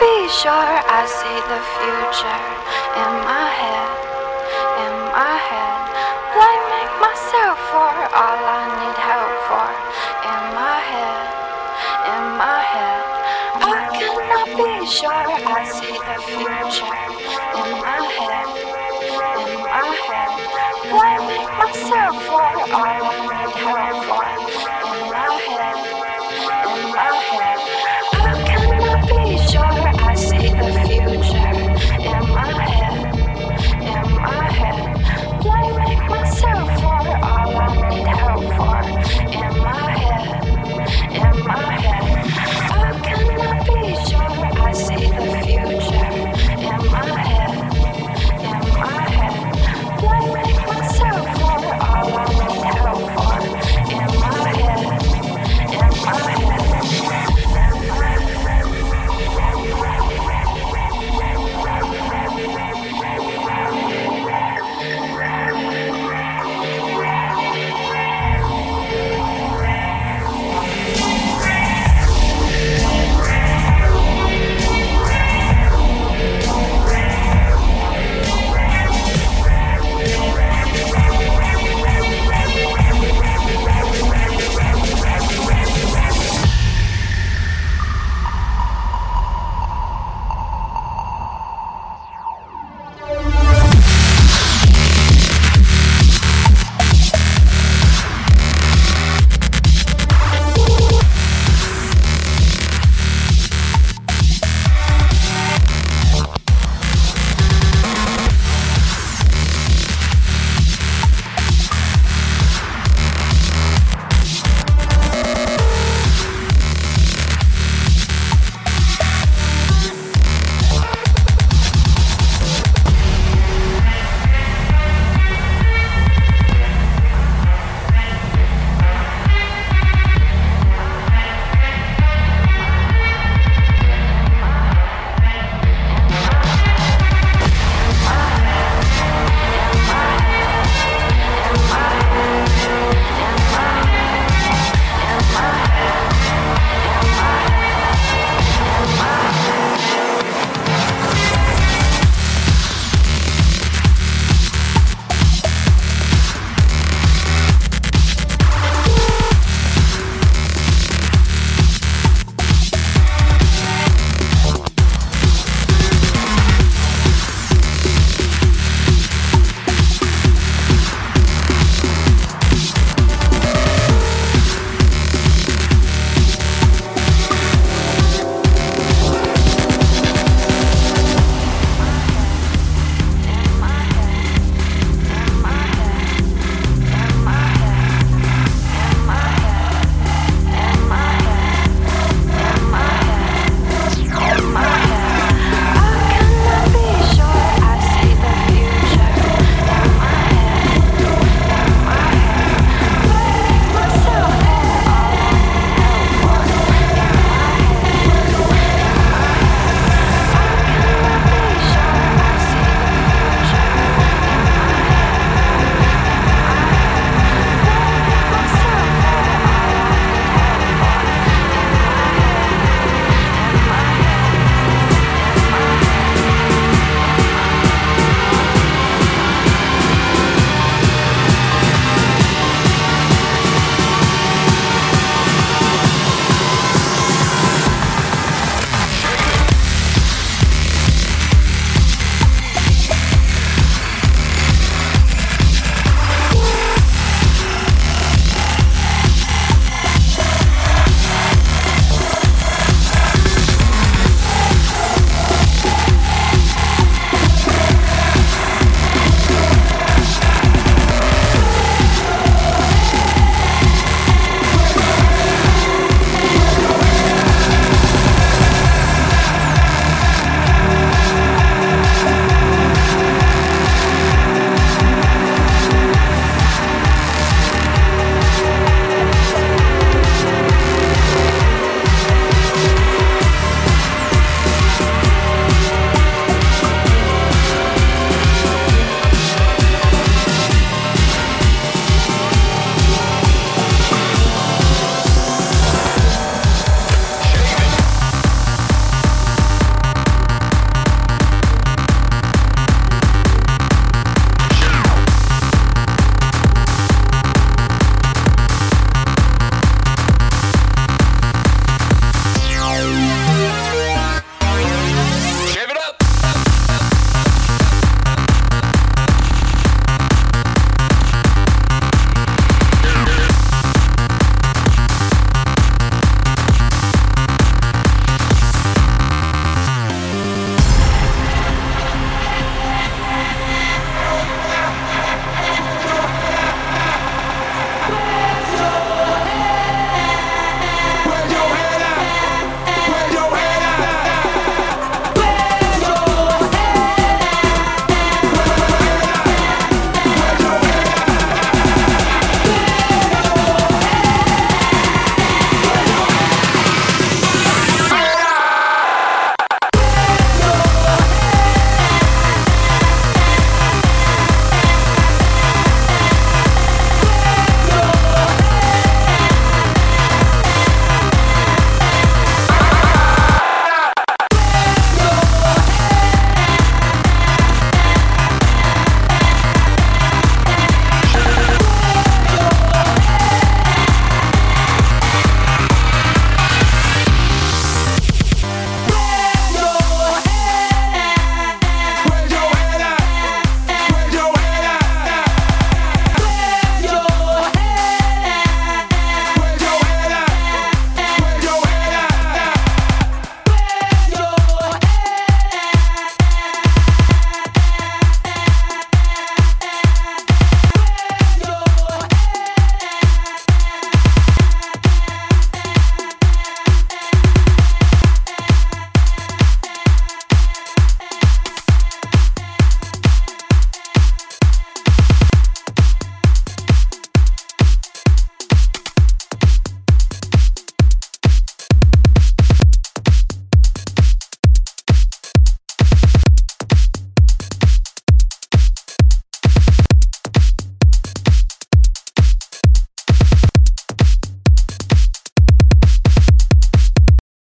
be sure I see the future in my head, in my head. Blaming myself for all I need help for in my head, in my head. I cannot be sure I see the future in my head, in my head. Blaming myself for all I need help for in my head.